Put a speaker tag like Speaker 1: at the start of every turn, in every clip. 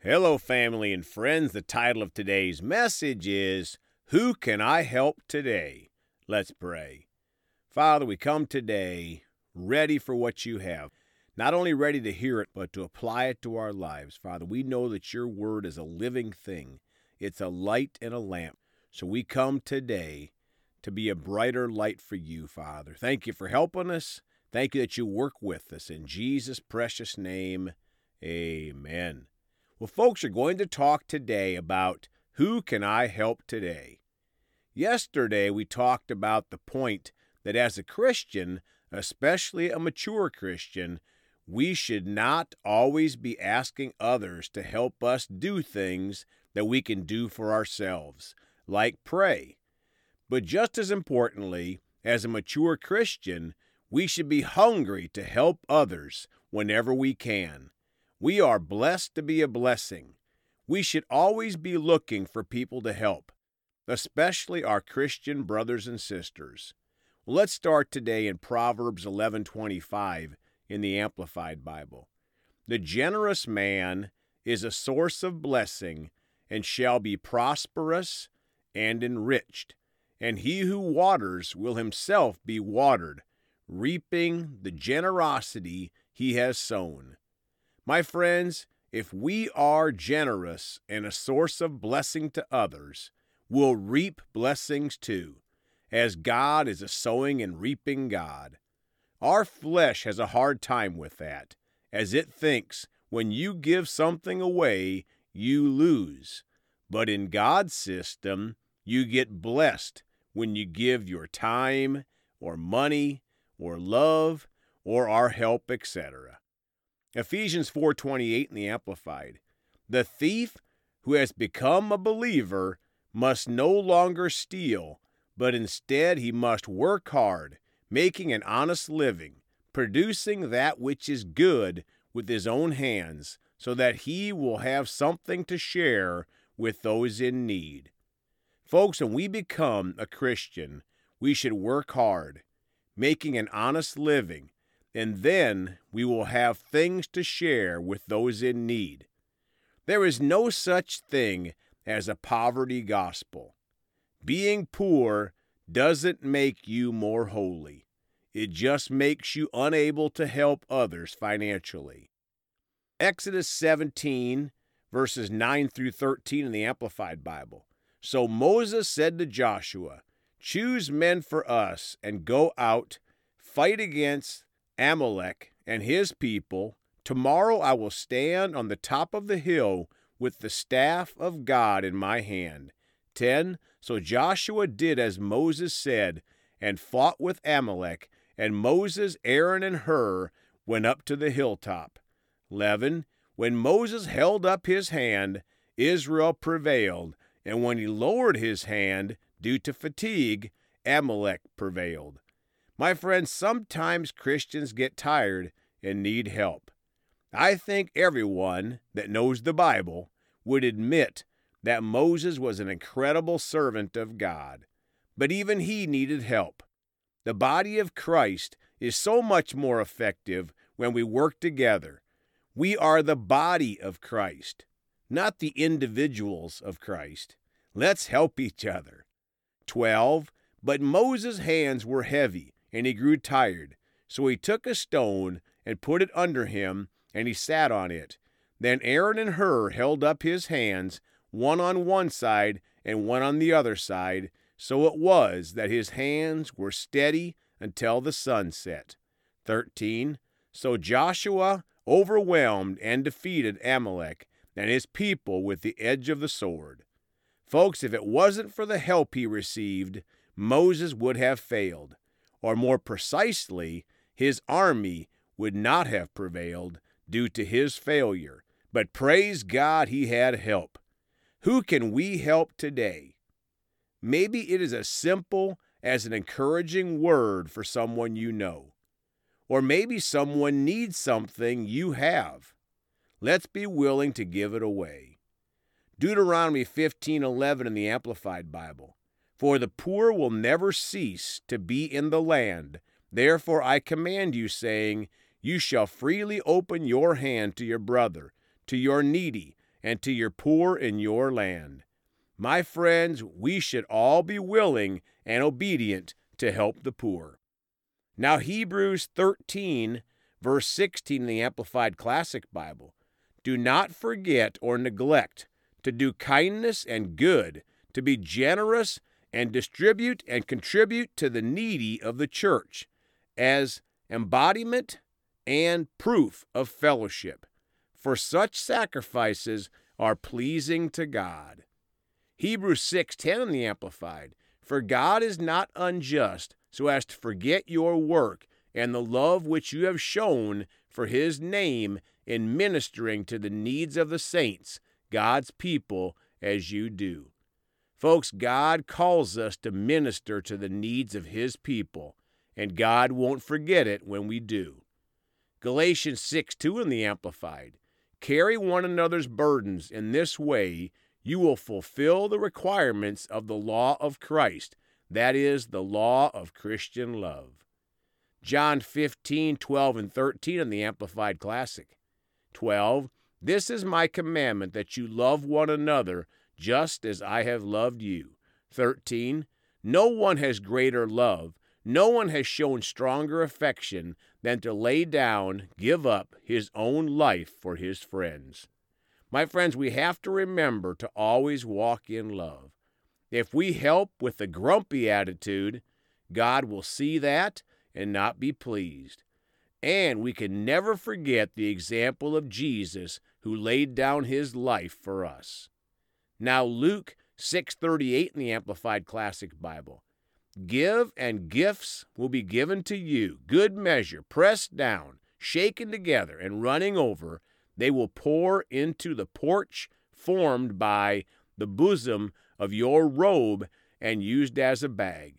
Speaker 1: Hello, family and friends. The title of today's message is Who Can I Help Today? Let's pray. Father, we come today ready for what you have. Not only ready to hear it, but to apply it to our lives. Father, we know that your word is a living thing, it's a light and a lamp. So we come today to be a brighter light for you, Father. Thank you for helping us. Thank you that you work with us. In Jesus' precious name, amen. Well, folks are going to talk today about who can I help today? Yesterday, we talked about the point that as a Christian, especially a mature Christian, we should not always be asking others to help us do things that we can do for ourselves, like pray. But just as importantly, as a mature Christian, we should be hungry to help others whenever we can. We are blessed to be a blessing. We should always be looking for people to help, especially our Christian brothers and sisters. Let's start today in Proverbs 11:25 in the Amplified Bible. The generous man is a source of blessing and shall be prosperous and enriched, and he who waters will himself be watered, reaping the generosity he has sown. My friends, if we are generous and a source of blessing to others, we'll reap blessings too, as God is a sowing and reaping God. Our flesh has a hard time with that, as it thinks when you give something away, you lose. But in God's system, you get blessed when you give your time, or money, or love, or our help, etc. Ephesians 4:28 in the amplified. The thief who has become a believer must no longer steal, but instead he must work hard, making an honest living, producing that which is good with his own hands, so that he will have something to share with those in need. Folks, when we become a Christian, we should work hard, making an honest living, and then we will have things to share with those in need. There is no such thing as a poverty gospel. Being poor doesn't make you more holy, it just makes you unable to help others financially. Exodus 17, verses 9 through 13 in the Amplified Bible. So Moses said to Joshua, Choose men for us and go out, fight against Amalek and his people. Tomorrow I will stand on the top of the hill with the staff of God in my hand. 10. So Joshua did as Moses said, and fought with Amalek, and Moses, Aaron, and Hur went up to the hilltop. 11. When Moses held up his hand, Israel prevailed, and when he lowered his hand, due to fatigue, Amalek prevailed. My friends, sometimes Christians get tired and need help. I think everyone that knows the Bible would admit that Moses was an incredible servant of God, but even he needed help. The body of Christ is so much more effective when we work together. We are the body of Christ, not the individuals of Christ. Let's help each other. 12. But Moses' hands were heavy and he grew tired. So he took a stone and put it under him, and he sat on it. Then Aaron and Hur held up his hands, one on one side and one on the other side. So it was that his hands were steady until the sun set. 13. So Joshua overwhelmed and defeated Amalek and his people with the edge of the sword. Folks, if it wasn't for the help he received, Moses would have failed or more precisely, his army would not have prevailed due to his failure. But praise God, he had help. Who can we help today? Maybe it is as simple as an encouraging word for someone you know. Or maybe someone needs something you have. Let's be willing to give it away. Deuteronomy 15:11 in the Amplified Bible. For the poor will never cease to be in the land. Therefore I command you, saying, You shall freely open your hand to your brother, to your needy, and to your poor in your land. My friends, we should all be willing and obedient to help the poor. Now, Hebrews 13, verse 16 in the Amplified Classic Bible. Do not forget or neglect to do kindness and good, to be generous and distribute and contribute to the needy of the church as embodiment and proof of fellowship. For such sacrifices are pleasing to God. Hebrews 6:10 in the amplified, for God is not unjust so as to forget your work and the love which you have shown for his name in ministering to the needs of the saints, God's people, as you do. Folks, God calls us to minister to the needs of his people, and God won't forget it when we do. Galatians 6 2 in the Amplified. Carry one another's burdens in this way, you will fulfill the requirements of the law of Christ, that is, the law of Christian love. John 15, 12, and 13 in the Amplified Classic. 12. This is my commandment that you love one another just as I have loved you. 13. No one has greater love, no one has shown stronger affection than to lay down, give up his own life for his friends. My friends, we have to remember to always walk in love. If we help with a grumpy attitude, God will see that and not be pleased. And we can never forget the example of Jesus who laid down his life for us. Now Luke 6:38 in the Amplified Classic Bible. Give and gifts will be given to you, good measure, pressed down, shaken together and running over, they will pour into the porch formed by the bosom of your robe and used as a bag.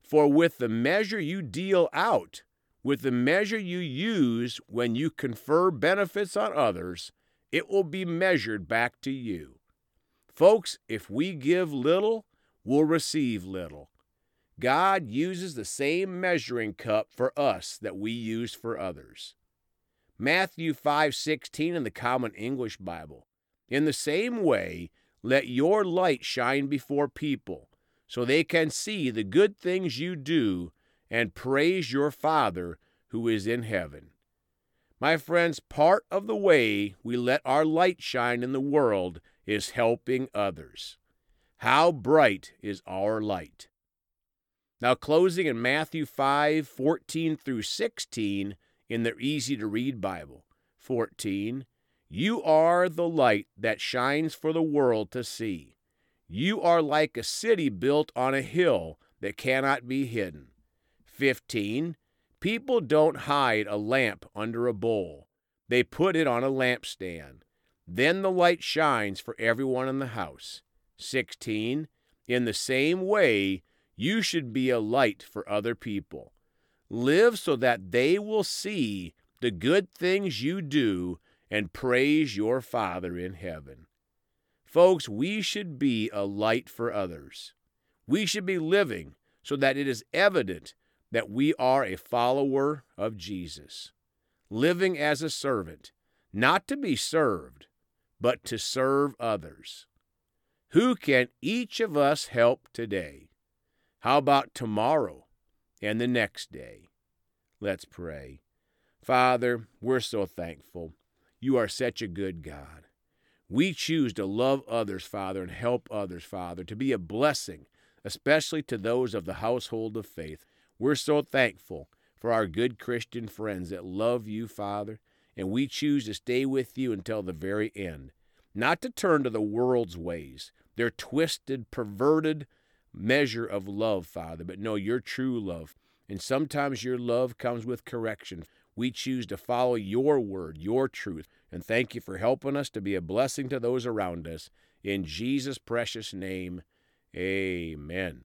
Speaker 1: For with the measure you deal out, with the measure you use when you confer benefits on others, it will be measured back to you. Folks, if we give little, we'll receive little. God uses the same measuring cup for us that we use for others. Matthew 5:16 in the Common English Bible. In the same way, let your light shine before people, so they can see the good things you do and praise your Father who is in heaven. My friends, part of the way we let our light shine in the world is helping others. How bright is our light? Now, closing in Matthew 5 14 through 16 in their easy to read Bible. 14. You are the light that shines for the world to see. You are like a city built on a hill that cannot be hidden. 15. People don't hide a lamp under a bowl, they put it on a lampstand. Then the light shines for everyone in the house. 16. In the same way, you should be a light for other people. Live so that they will see the good things you do and praise your Father in heaven. Folks, we should be a light for others. We should be living so that it is evident that we are a follower of Jesus, living as a servant, not to be served, but to serve others. Who can each of us help today? How about tomorrow and the next day? Let's pray. Father, we're so thankful you are such a good God. We choose to love others, Father, and help others, Father, to be a blessing, especially to those of the household of faith. We're so thankful for our good Christian friends that love you, Father, and we choose to stay with you until the very end, not to turn to the world's ways, their twisted, perverted measure of love, Father, but know your true love. And sometimes your love comes with correction. We choose to follow your word, your truth, and thank you for helping us to be a blessing to those around us. In Jesus' precious name, amen.